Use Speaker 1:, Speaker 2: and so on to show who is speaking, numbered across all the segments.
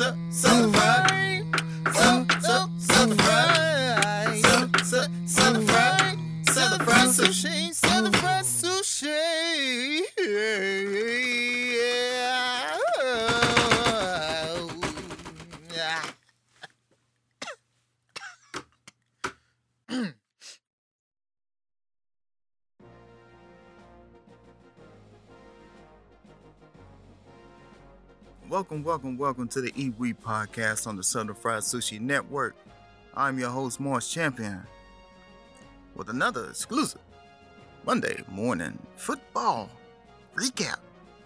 Speaker 1: Southern fried. Southern fried. Southern fried. Southern fried sushi. Southern fried Welcome, welcome, welcome to the iiWii podcast on the Southern Fried Sushi Network. I'm your host, Morris Champion, with another exclusive Monday morning football recap.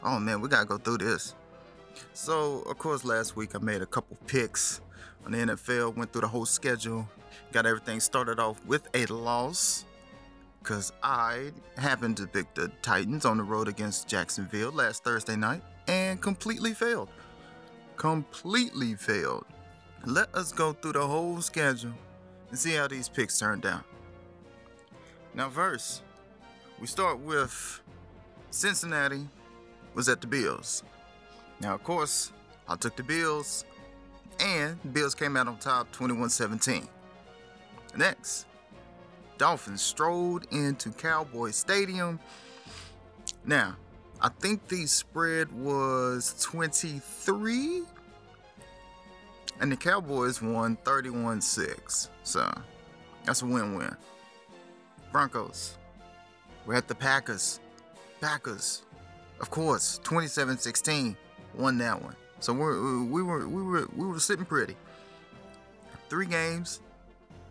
Speaker 1: Oh man, we gotta go through this. So, of course, last week I made a couple picks on the NFL, went through the whole schedule, got everything started off with a loss because I happened to pick the Titans on the road against Jacksonville last Thursday night and completely failed. Completely failed. Let us go through the whole schedule and see how these picks turned out. Now, first, we start with Cincinnati was at the Bills. Now, of course, I took the Bills, and the Bills came out on top 21 17. Next, Dolphins strolled into Cowboy Stadium. Now, I think the spread was 23, and the Cowboys won 31 6. So, that's a win win. Broncos, we're at the Packers. Packers, of course, 27 16 won that one. So we're, we were we were we were sitting pretty. Three games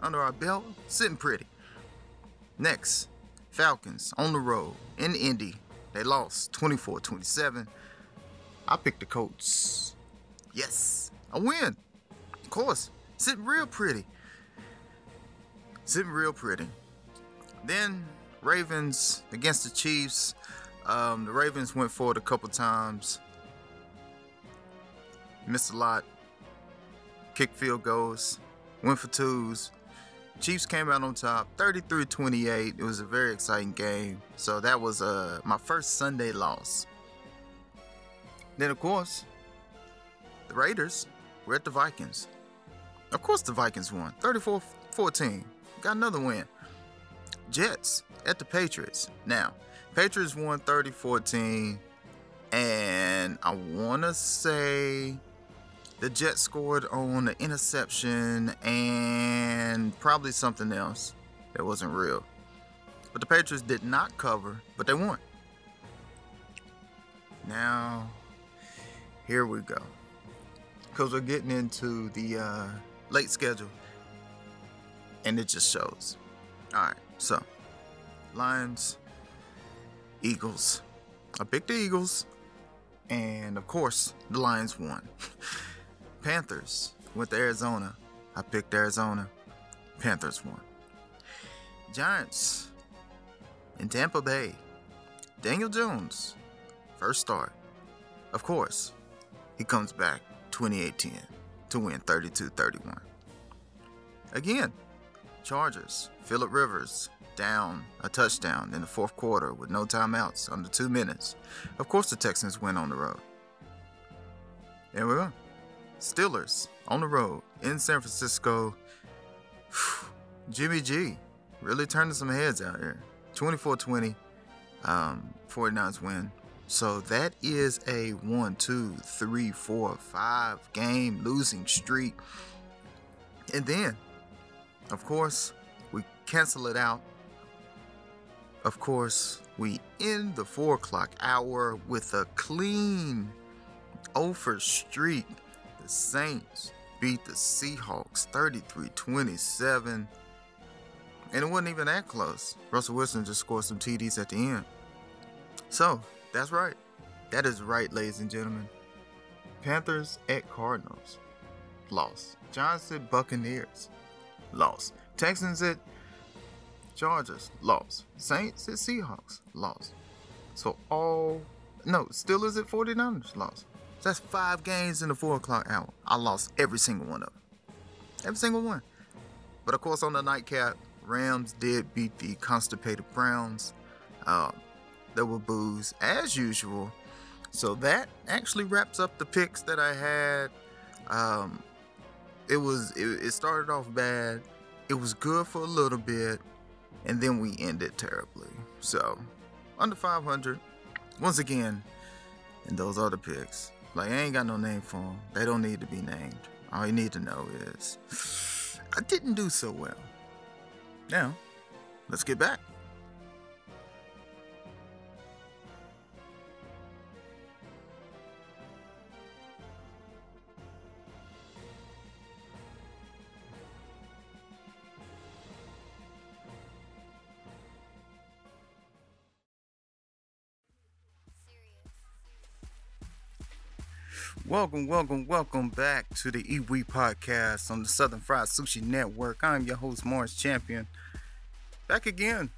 Speaker 1: under our belt, sitting pretty. Next, Falcons on the road in Indy. They lost 24-27. I picked the Colts. Yes, a win. Of course, sitting real pretty. Sitting real pretty. Then Ravens against the Chiefs. Um, the Ravens went for it a couple times. Missed a lot. Kick field goals. Went for twos. Chiefs came out on top 33 28. It was a very exciting game. So that was uh, my first Sunday loss. Then, of course, the Raiders were at the Vikings. Of course, the Vikings won 34 14. Got another win. Jets at the Patriots. Now, Patriots won 30 14. And I want to say the Jets scored on the interception and probably something else that wasn't real. But the Patriots did not cover, but they won. Now, here we go. Because we're getting into the uh, late schedule. And it just shows. All right, so Lions, Eagles. I picked the Eagles. And of course, the Lions won. Panthers went to Arizona. I picked Arizona. Panthers won. Giants in Tampa Bay. Daniel Jones, first start. Of course, he comes back 28 to win 32 31. Again, Chargers, Philip Rivers down a touchdown in the fourth quarter with no timeouts under two minutes. Of course, the Texans win on the road. There we go. Steelers on the road in San Francisco. Jimmy G really turning some heads out here. 24 20, um, 49ers win. So that is a one, two, three, four, five game losing streak. And then, of course, we cancel it out. Of course, we end the four o'clock hour with a clean over streak. The Saints beat the Seahawks 33 27. And it wasn't even that close. Russell Wilson just scored some TDs at the end. So, that's right. That is right, ladies and gentlemen. Panthers at Cardinals. Loss. Giants at Buccaneers. Loss. Texans at Chargers. Loss. Saints at Seahawks. Loss. So all no, Steelers at 49ers. Loss. That's five games in the four o'clock hour. I lost every single one of them. Every single one. But of course, on the nightcap, Rams did beat the constipated Browns. Uh, there were boos as usual. So that actually wraps up the picks that I had Um, it was it, it started off bad. It was good for a little bit, and then we ended terribly. So under 500. Once again, and those are the picks. Like I ain't got no name for them. They don't need to be named. All you need to know is I didn't do so well. Now, let's get back. Welcome, welcome, welcome back to the iiWii podcast on the Southern Fried Sushi Network. I'm your host, Morris Champion. Back again.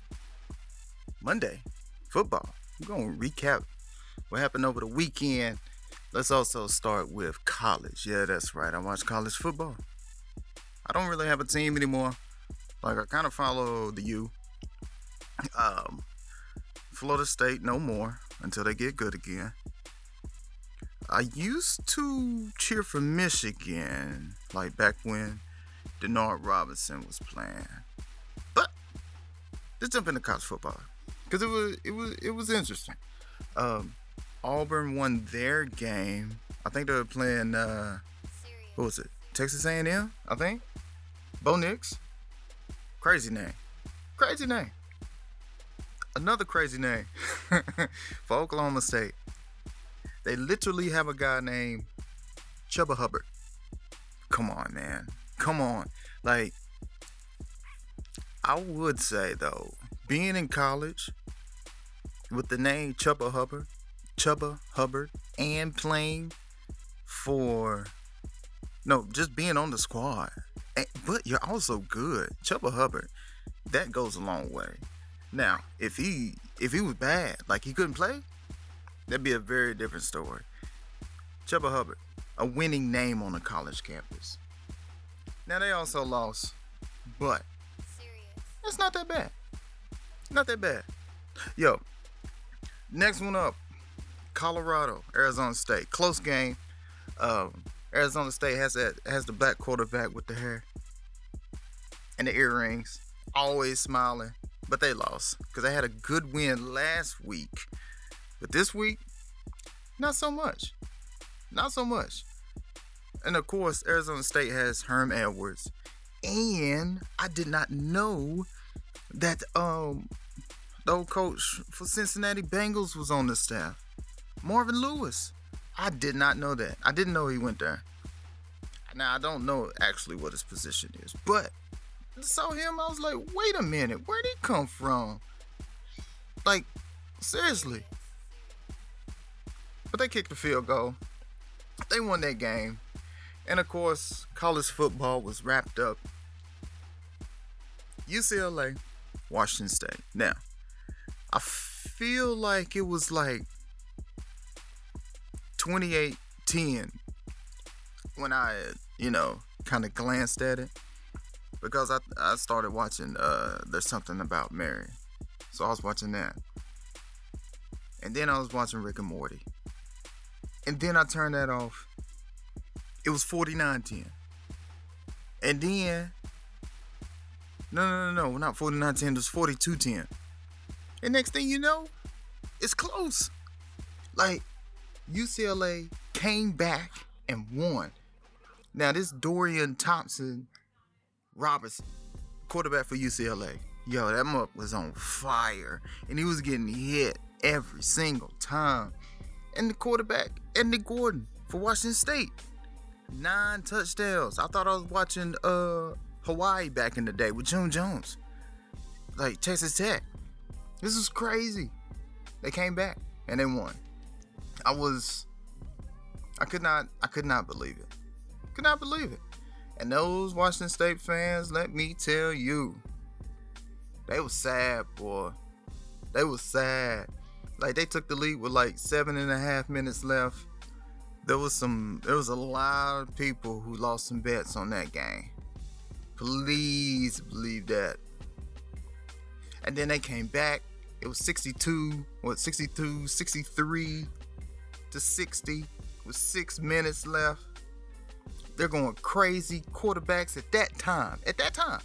Speaker 1: Monday, football. We're going to recap what happened over the weekend. Let's also start with college. Yeah, that's right. I watch college football. I don't really have a team anymore. Like, I kind of follow the U. Um, Florida State, no more until they get good again. I used to cheer for Michigan, like back when Denard Robinson was playing. But let's jump into college football because it was it was it was interesting. Um, Auburn won their game. I think they were playing. Uh, what was it? Texas A&M. I think. Bo Nix. Crazy name. Crazy name. Another crazy name for Oklahoma State. They literally have a guy named Chuba Hubbard. Come on, man. Come on. Like, I would say, though, being in college with the name Chuba Hubbard, Chuba Hubbard, and playing for, no, just being on the squad, but you're also good. Chuba Hubbard, that goes a long way. Now, if he if he was bad, like he couldn't play, That'd be a very different story. Chuba Hubbard, a winning name on a college campus. Now they also lost, but it's not that bad. Not that bad. Yo, next one up, Colorado, Arizona State. Close game. Um, Arizona State has that has the black quarterback with the hair and the earrings, always smiling, but they lost because they had a good win last week but this week, not so much. Not so much. And of course, Arizona State has Herm Edwards. And I did not know that um the old coach for Cincinnati Bengals was on the staff. Marvin Lewis. I did not know that. I didn't know he went there. Now I don't know actually what his position is, but I saw him, I was like, wait a minute, where'd he come from? Like, seriously. But they kicked the field goal. They won that game. And of course, college football was wrapped up. UCLA, Washington State. Now, I feel like it was like 28 10 when I, you know, kind of glanced at it because I, I started watching uh, There's Something About Mary. So I was watching that. And then I was watching Rick and Morty. And then I turned that off. It was 4910. And then no no no no not 4910, it was 4210. And next thing you know, it's close. Like UCLA came back and won. Now this Dorian Thompson Robinson, quarterback for UCLA. Yo, that muck was on fire. And he was getting hit every single time and the quarterback, Andy Gordon for Washington State. Nine touchdowns. I thought I was watching uh Hawaii back in the day with June Jones. Like Texas Tech. This is crazy. They came back and they won. I was I could not I could not believe it. Could not believe it. And those Washington State fans, let me tell you, they were sad, boy. They were sad. Like they took the lead with like seven and a half minutes left. There was some there was a lot of people who lost some bets on that game. Please believe that. And then they came back. It was 62, what 62, 63 to 60 with six minutes left. They're going crazy. Quarterbacks at that time, at that time.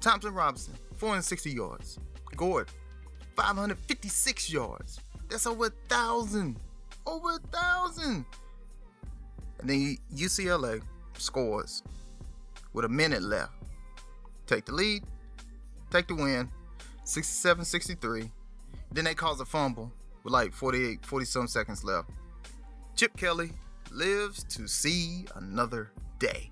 Speaker 1: Thompson Robinson, 460 yards. Gord, 556 yards. That's over a thousand. Over a thousand. And then UCLA scores with a minute left. Take the lead, take the win, 67 63. Then they cause a fumble with like 48, 40 some seconds left. Chip Kelly lives to see another day.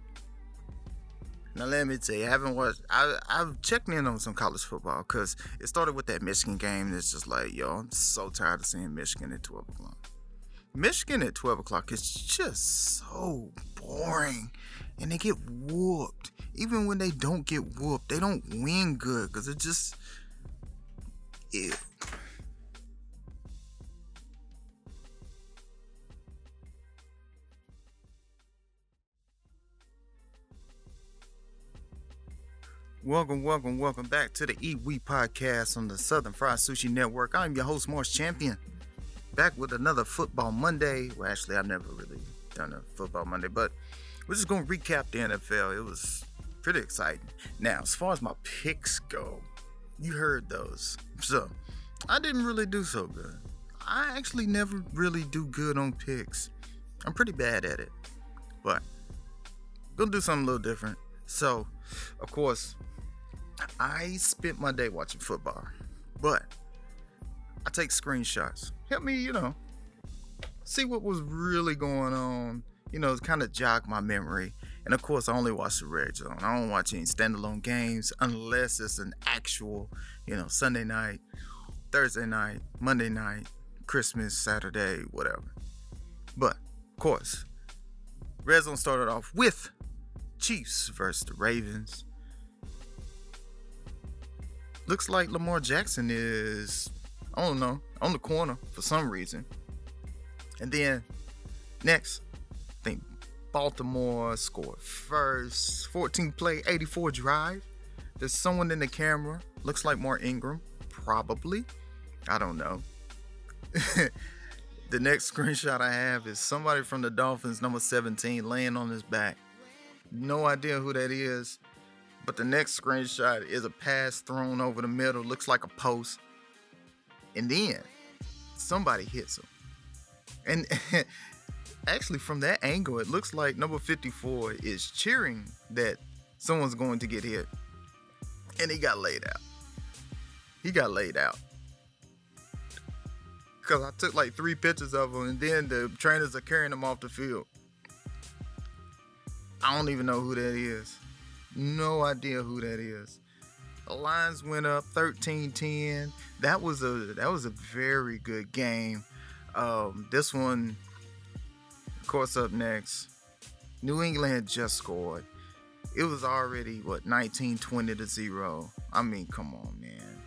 Speaker 1: Now let me tell you, I haven't watched. I I've checked in on some college football because it started with that Michigan game. And it's just like, yo, I'm so tired of seeing Michigan at 12 o'clock. Michigan at 12 o'clock is just so boring, and they get whooped. Even when they don't get whooped, they don't win good because it just it Welcome, welcome, welcome back to the iiWii podcast on the Southern Fried Sushi Network. I'm your host, Morris Champion, back with another Football Monday. Well, actually, I've never really done a Football Monday, but we're just going to recap the NFL. It was pretty exciting. Now, as far as my picks go, you heard those. So, I didn't really do so good. I actually never really do good on picks. I'm pretty bad at it, but gonna do something a little different. So, of course, I spent my day watching football, but I take screenshots. Help me, you know, see what was really going on. You know, kind of jog my memory. And of course, I only watch the red zone. I don't watch any standalone games unless it's an actual, you know, Sunday night, Thursday night, Monday night, Christmas, Saturday, whatever. But of course, red zone started off with Chiefs versus the Ravens looks like Lamar Jackson is, I don't know, on the corner for some reason. And then next, I think Baltimore scored first, 14 play, 84 drive. There's someone in the camera, looks like Mark Ingram, probably. I don't know. the next screenshot I have is somebody from the Dolphins, number 17, laying on his back. No idea who that is. But the next screenshot is a pass thrown over the middle, looks like a post. And then somebody hits him. And actually, from that angle, it looks like number 54 is cheering that someone's going to get hit. And he got laid out. He got laid out. Because I took like three pictures of him, and then the trainers are carrying him off the field. I don't even know who that is. No idea who that is. The lines went up 13-10. That was a that was a very good game. Um, this one, of course, up next. New England had just scored. It was already what 19 20 to 0. I mean, come on, man.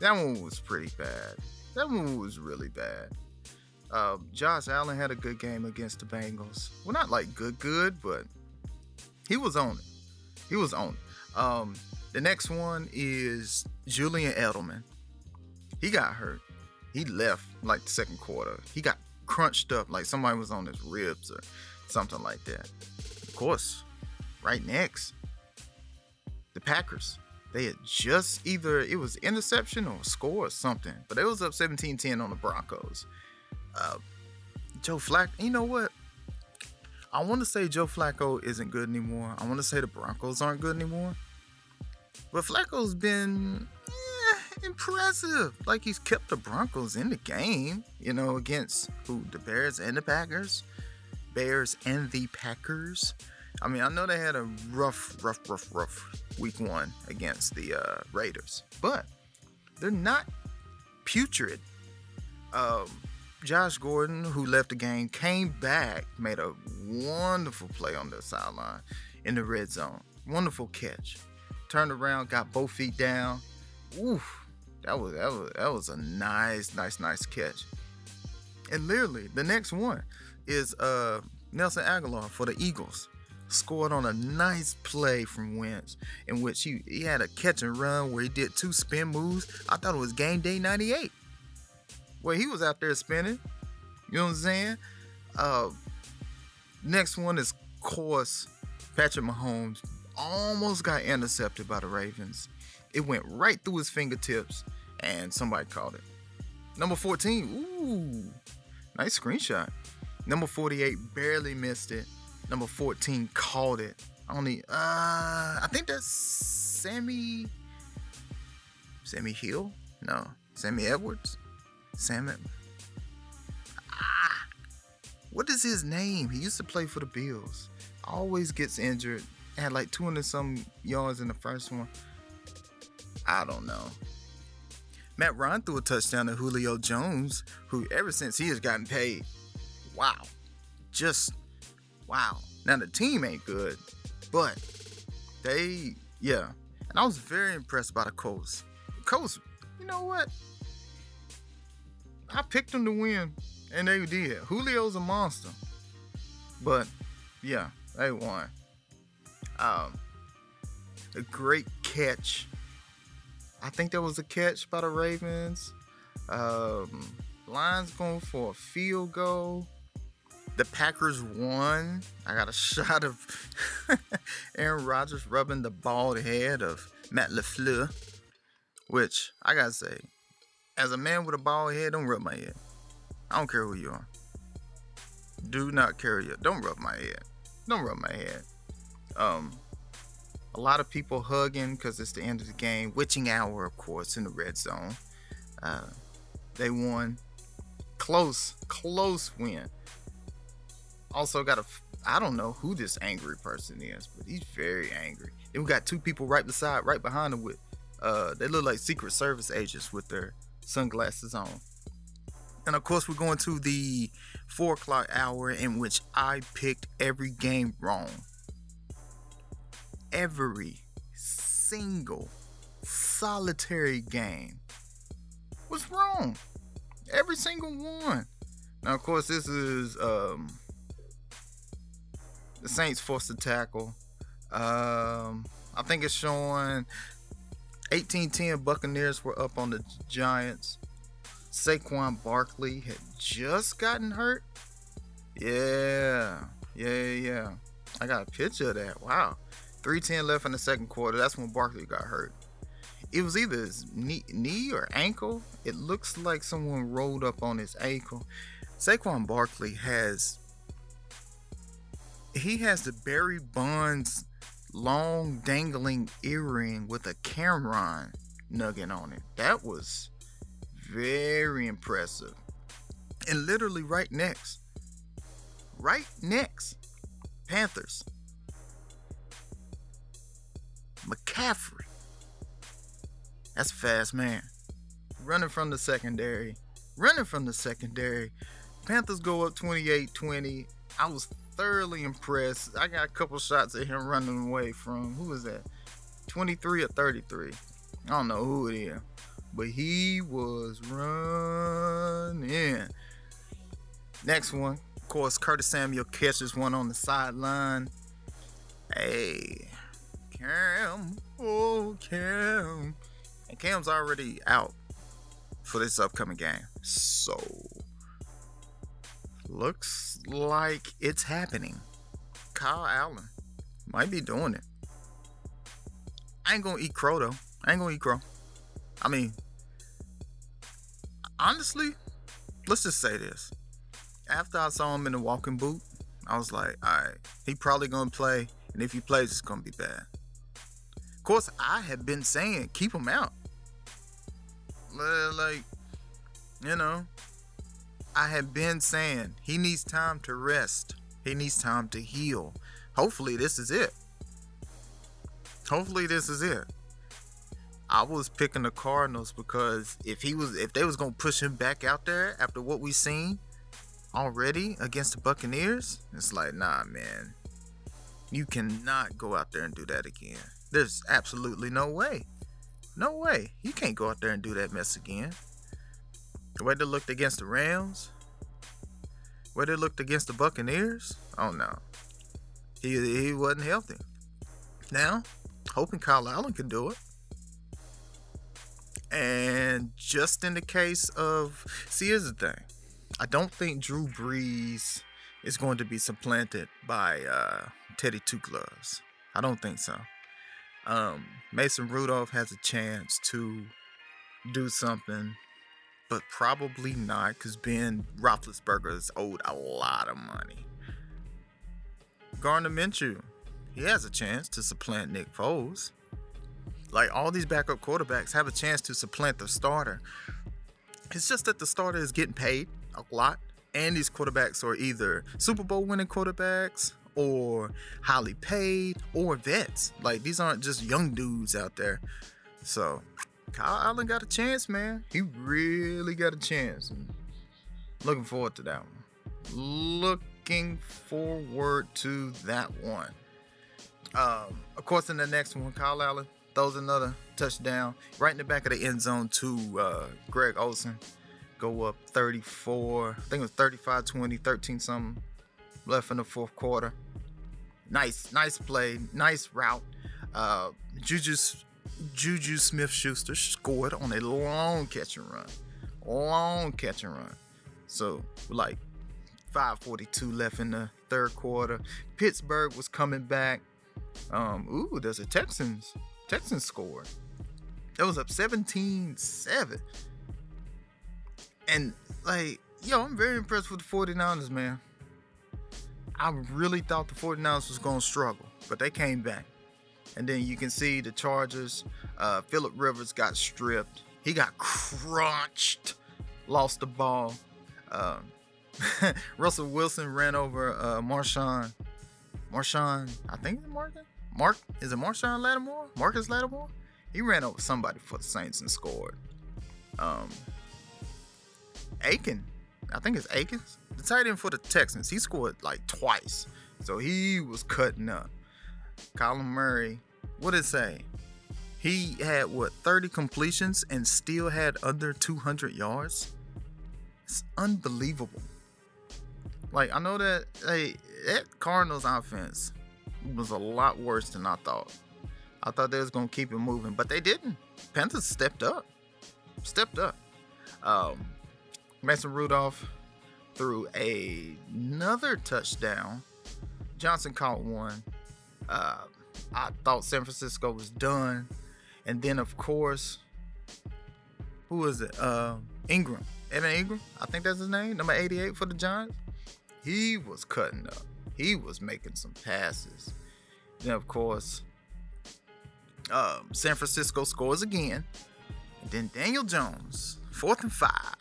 Speaker 1: That one was pretty bad. That one was really bad. Uh, Josh Allen had a good game against the Bengals. Well, not like good, good, but he was on it. He was on Um, the next one is Julian Edelman. He got hurt. He left like the second quarter. He got crunched up like somebody was on his ribs or something like that. Of course, right next, the Packers. They had just either it was interception or score or something, but it was up 17-10 on the Broncos. Uh, Joe Flack, you know what? I want to say Joe Flacco isn't good anymore. I want to say the Broncos aren't good anymore. But Flacco's been eh, impressive. Like he's kept the Broncos in the game, you know, against who? The Bears and the Packers. Bears and the Packers. I mean, I know they had a rough, rough, rough, rough week one against the uh, Raiders, but they're not putrid. Um, Josh Gordon, who left the game, came back, made a wonderful play on the sideline in the red zone. Wonderful catch. Turned around, got both feet down. Oof, that was that was that was a nice, nice, nice catch. And literally, the next one is uh, Nelson Agholor for the Eagles. Scored on a nice play from Wentz, in which he, he had a catch and run where he did two spin moves. I thought it was game day 98 where he was out there spinning. You know what I'm saying? Uh, Next one is, of course, Patrick Mahomes almost got intercepted by the Ravens. It went right through his fingertips, and somebody caught it. Number 14, ooh, nice screenshot. Number 48 barely missed it. Number 14 called it. Only, uh, I think that's Sammy. Sammy Hill? No, Sammy Edwards. Sammy. Ah, what is his name? He used to play for the Bills. Always gets injured. Had like 200 some yards in the first one. I don't know. Matt Ryan threw a touchdown to Julio Jones, who ever since he has gotten paid, wow, just wow. Now the team ain't good, but they, yeah. And I was very impressed by the Colts. The Colts, you know what? I picked them to win, and they did. Julio's a monster, but yeah, they won. Um, a great catch. I think there was a catch by the Ravens. Um, Lions going for a field goal. The Packers won. I got a shot of Aaron Rodgers rubbing the bald head of Matt LaFleur, which I gotta say, as a man with a bald head, don't rub my head. I don't care who you are. Do not care you. Don't rub my head. Don't rub my head. Um, a lot of people hugging because it's the end of the game. Witching hour, of course, in the red zone. Uh, they won. Close, close win. Also got a. I don't know who this angry person is, but he's very angry. Then we got two people right beside, right behind him with. Uh, they look like Secret Service agents with their sunglasses on. And of course, we're going to the four o'clock hour in which I picked every game wrong every single solitary game was wrong. Every single one. Now, of course, this is um, the Saints forced to tackle. Um, I think it's showing 18-10 Buccaneers were up on the Giants. Saquon Barkley had just gotten hurt. Yeah, yeah, yeah. I got a picture of that. Wow. 310 left in the second quarter. That's when Barkley got hurt. It was either his knee, knee or ankle. It looks like someone rolled up on his ankle. Saquon Barkley has he has the Barry Bonds long dangling earring with a Cameron nugget on it. That was very impressive. And literally right next, right next, Panthers. McCaffrey. That's a fast man. Running from the secondary. Running from the secondary. Panthers go up 28 20. I was thoroughly impressed. I got a couple shots of him running away from who was that? 23 or 33. I don't know who it is. But he was running. Next one. Of course, Curtis Samuel catches one on the sideline. Hey, Cam. Oh, Cam. And Cam's already out for this upcoming game. So, looks like it's happening. Kyle Allen might be doing it. I ain't gonna eat crow though. I ain't gonna eat crow. I mean, honestly, let's just say this. After I saw him in the walking boot, I was like, all right, he probably gonna play, and if he plays, it's gonna be bad Of course, I have been saying keep him out. Like, you know, I have been saying he needs time to rest. He needs time to heal. Hopefully, this is it. Hopefully, this is it. I was picking the Cardinals because if he was, if they was gonna push him back out there after what we seen already against the Buccaneers, it's like, nah, man, you cannot go out there and do that again. There's absolutely no way. No way. You can't go out there and do that mess again. The way they looked against the Rams, the way they looked against the Buccaneers, oh no. He, he wasn't healthy. Now, hoping Kyle Allen can do it. And just in the case of, see, here's the thing. I don't think Drew Brees is going to be supplanted by uh, Teddy Two Gloves. I don't think so. Um, Mason Rudolph has a chance to do something, but probably not because Ben Roethlisberger is owed a lot of money. Gardner Minshew, he has a chance to supplant Nick Foles. Like all these backup quarterbacks have a chance to supplant the starter. It's just that the starter is getting paid a lot, and these quarterbacks are either Super Bowl winning quarterbacks or highly paid or vets. Like these aren't just young dudes out there. So Kyle Allen got a chance, man. He really got a chance. Looking forward to that one. Looking forward to that one. Um, of course, in the next one, Kyle Allen throws another touchdown right in the back of the end zone to uh, Greg Olsen. Go up 34, I think it was 35 20, 13 something left in the fourth quarter. Nice, nice play, nice route. Uh, Juju Smith Schuster scored on a long catch and run. Long catch and run. So, like 542 left in the third quarter. Pittsburgh was coming back. Um, ooh, there's a Texans Texans scored. It was up 17-7. And like, yo, I'm very impressed with the 49ers, man. I really thought the 49ers was gonna struggle, but they came back. And then you can see the Chargers. Uh, Philip Rivers got stripped. He got crunched. Lost the ball. Um, Russell Wilson ran over uh, Marshawn. Marshawn, I think it's Mark. Mark is it Marshawn Lattimore? Marcus Lattimore? He ran over somebody for the Saints and scored. Um, Aiken, I think it's Akins, the tight end for the Texans. He scored like twice, so he was cutting up. Kyler Murray, what did it say? He had what 30 completions and still had under 200 yards. It's unbelievable. Like I know that hey, that Cardinals offense was a lot worse than I thought. I thought they was gonna keep it moving, but they didn't. Panthers stepped up, stepped up. Um, Mason Rudolph threw a, another touchdown. Johnson caught one. Uh, I thought San Francisco was done, and then of course, who was it? Uh, Engram, Evan Engram, I think that's his name, number 88 for the Giants. He was cutting up. He was making some passes. Then of course, um, San Francisco scores again. And then Daniel Jones, fourth and five.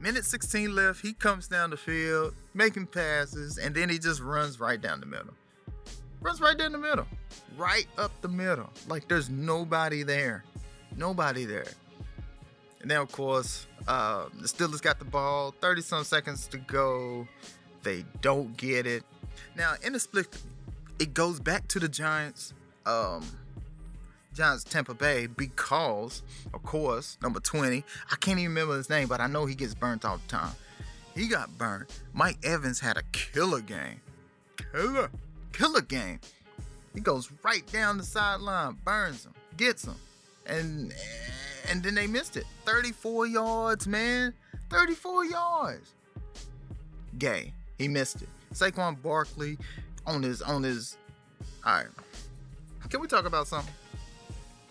Speaker 1: Minute 16 left. He comes down the field, making passes, and then he just runs right down the middle. Runs right down the middle. Right up the middle. Like there's nobody there. Nobody there. And then, of course, uh, the Steelers got the ball. 30 some seconds to go. They don't get it. Now, inexplicably, it goes back to the Giants. Um, Giants Tampa Bay because, of course, number 20, I can't even remember his name, but I know he gets burnt all the time. He got burnt. Mike Evans had a killer game. Killer. Killer game. He goes right down the sideline, burns him, gets him. And and then they missed it. 34 yards, man. 34 yards. Gay. He missed it. Saquon Barkley on his on his alright. Can we talk about something?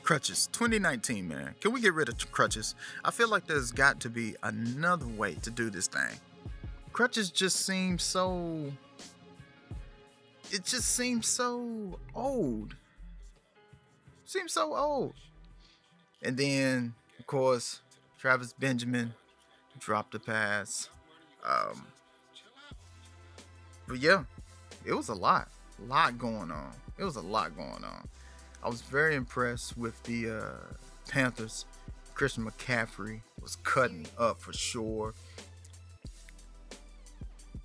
Speaker 1: crutches 2019 man can we get rid of crutches i feel like there's got to be another way to do this thing crutches just seem so it just seems so old seems so old and then of course travis benjamin dropped the pass um but yeah it was a lot a lot going on it was a lot going on I was very impressed with the uh, Panthers. Christian McCaffrey was cutting up for sure.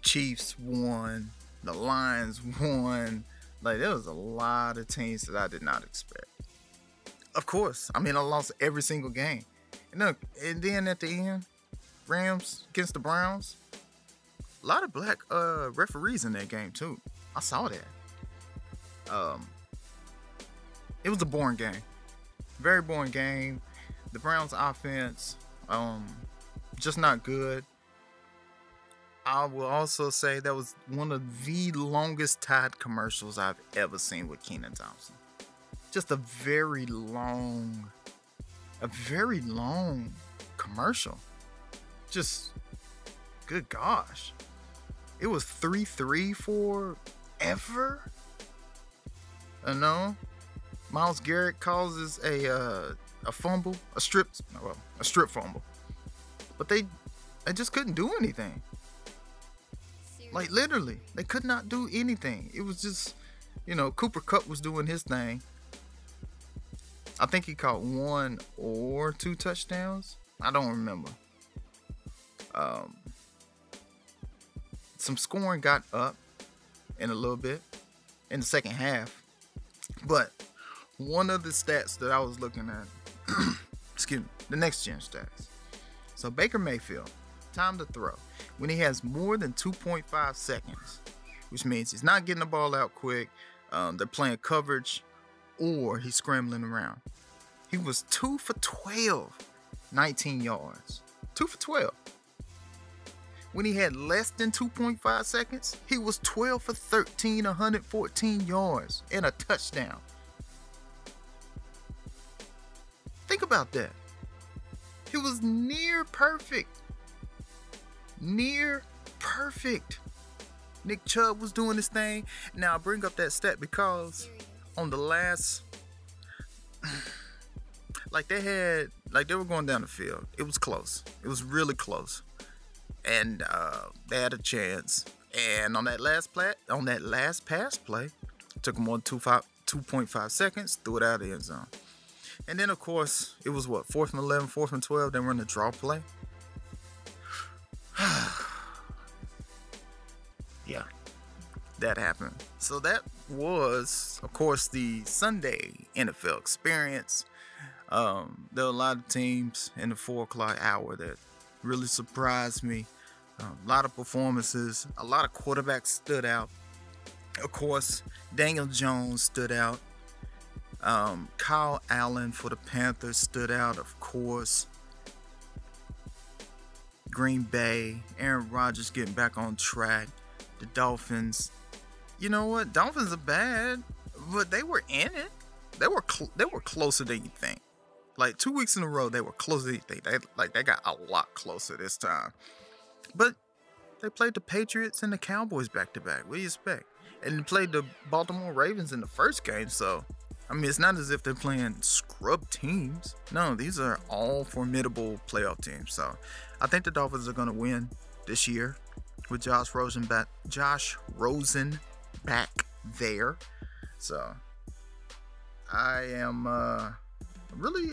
Speaker 1: Chiefs won. The Lions won. Like there was a lot of teams that I did not expect. Of course, I mean I lost every single game. And look, and then at the end, Rams against the Browns. A lot of black uh, referees in that game too. I saw that. Um, it was a boring game. Very boring game. The Browns offense, um, just not good. I will also say that was one of the longest Tide commercials I've ever seen with Kenan Thompson. Just a very long, a very long commercial. Just, good gosh. It was 3 3 for ever? I know. Myles Garrett causes a uh, a fumble, a strip, well, a strip fumble, but they they just couldn't do anything. Like literally, they could not do anything. It was just, you know, Cooper Kupp was doing his thing. I think he caught one or two touchdowns. I don't remember. Um, some scoring got up in a little bit in the second half, but one of the stats that I was looking at, excuse me, the next gen stats. So Baker Mayfield, time to throw when he has more than 2.5 seconds, which means he's not getting the ball out quick, um, they're playing coverage, or he's scrambling around. He was 2 for 12, 19 yards. 2 for 12. When he had less than 2.5 seconds, he was 12 for 13, 114 yards, and a touchdown. Think about that. He was near perfect. Near perfect. Nick Chubb was doing this thing. Now I bring up that stat because on the last like they had like they were going down the field. It was close. It was really close. And uh, they had a chance. And on that last play, on that last pass play, took them on two five, 2.5 seconds, threw it out of the end zone. And then, of course, it was what, fourth and 11, fourth and 12, then we're in the draw play. yeah, that happened. So that was, of course, the Sunday NFL experience. Um, there were a lot of teams in the four o'clock hour that really surprised me. Um, a lot of performances, a lot of quarterbacks stood out. Of course, Daniel Jones stood out. Um, Kyle Allen for the Panthers stood out, of course. Green Bay, Aaron Rodgers getting back on track. The Dolphins, you know what? Dolphins are bad, but they were in it. They were cl- they were closer than you think. Like two weeks in a row, they were closer than you think. They like they got a lot closer this time. But they played the Patriots and the Cowboys back to back. What do you expect? And they played the Baltimore Ravens in the first game, so I mean, it's not as if they're playing scrub teams. No, these are all formidable playoff teams. So I think the Dolphins are going to win this year with Josh Rosen back. Josh Rosen back there. So I am uh, really,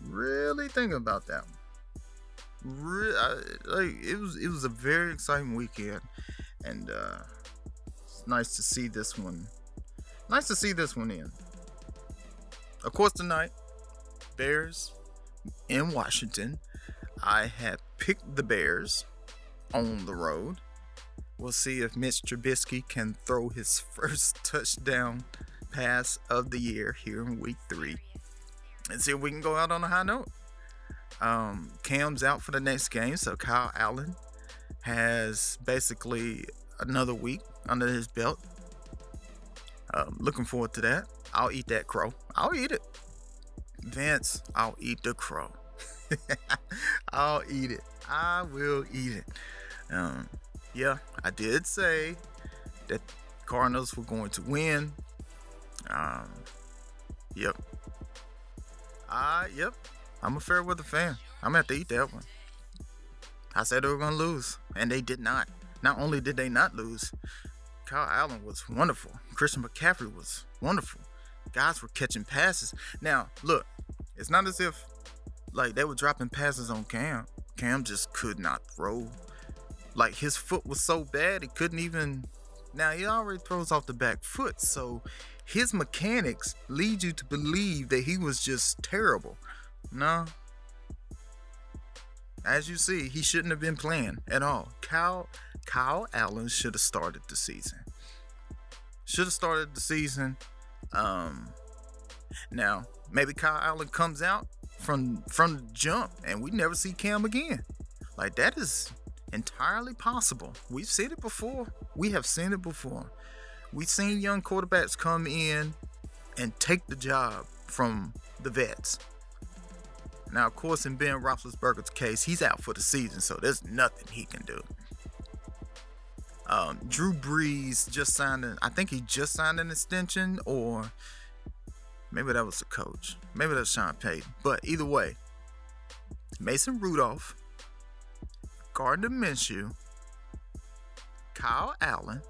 Speaker 1: really thinking about that. I, like it was, it was a very exciting weekend, and uh, it's nice to see this one Nice to see this one in. Of course, tonight, Bears in Washington. I have picked the Bears on the road. We'll see if Mitch Trubisky can throw his first touchdown pass of the year here in week three. And see if we can go out on a high note. Um, Cam's out for the next game, so Kyle Allen has basically another week under his belt um, looking forward to that. I'll eat that crow. I'll eat it. Vince, I'll eat the crow. I'll eat it. I will eat it. Um, yeah, I did say that Cardinals were going to win. Um, yep. Uh, yep. I'm a fair weather fan. I'm gonna have to eat that one. I said they were gonna lose, and they did not. Not only did they not lose, Kyle Allen was wonderful. Christian McCaffrey was wonderful. Guys were catching passes. Now, look, it's not as if like they were dropping passes on Cam. Cam just could not throw. Like his foot was so bad he couldn't even. Now he already throws off the back foot, so his mechanics lead you to believe that he was just terrible. No. As you see, he shouldn't have been playing at all. Kyle Kyle Allen should have started the season. Should have started the season. Um, now maybe Kyle Allen comes out from from the jump and we never see Cam again. Like that is entirely possible. We've seen it before. We have seen it before. We've seen young quarterbacks come in and take the job from the vets. Now, of course, in Ben Roethlisberger's case, he's out for the season, so there's nothing he can do. Um, Drew Brees just signed an, I think he just signed an extension, or maybe that was the coach. Maybe that's Sean Payton. But either way, Mason Rudolph, Gardner Minshew, Kyle Allen,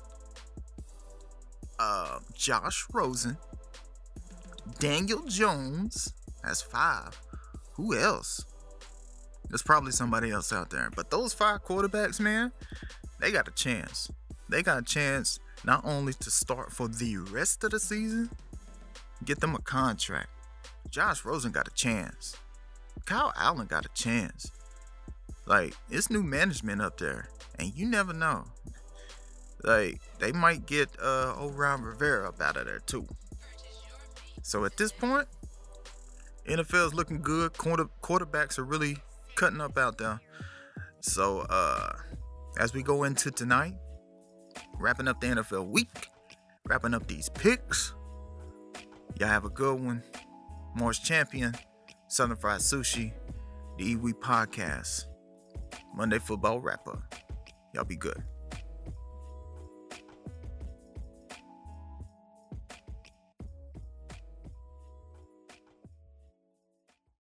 Speaker 1: uh, Josh Rosen, Daniel Jones. That's five. Who else? There's probably somebody else out there. But those five quarterbacks, man, they got a chance. They got a chance not only to start for the rest of the season, get them a contract. Josh Rosen got a chance. Kyle Allen got a chance. Like, it's new management up there, and you never know. Like, they might get uh old Ron Rivera up out of there too. So at this point, NFL's looking good. Quarter, quarterbacks are really cutting up out there. So uh as we go into tonight, wrapping up the NFL week, wrapping up these picks. Y'all have a good one. Morris Champion, Southern Fried Sushi, the iiWii Podcast, Monday Football Wrap Up. Y'all be good.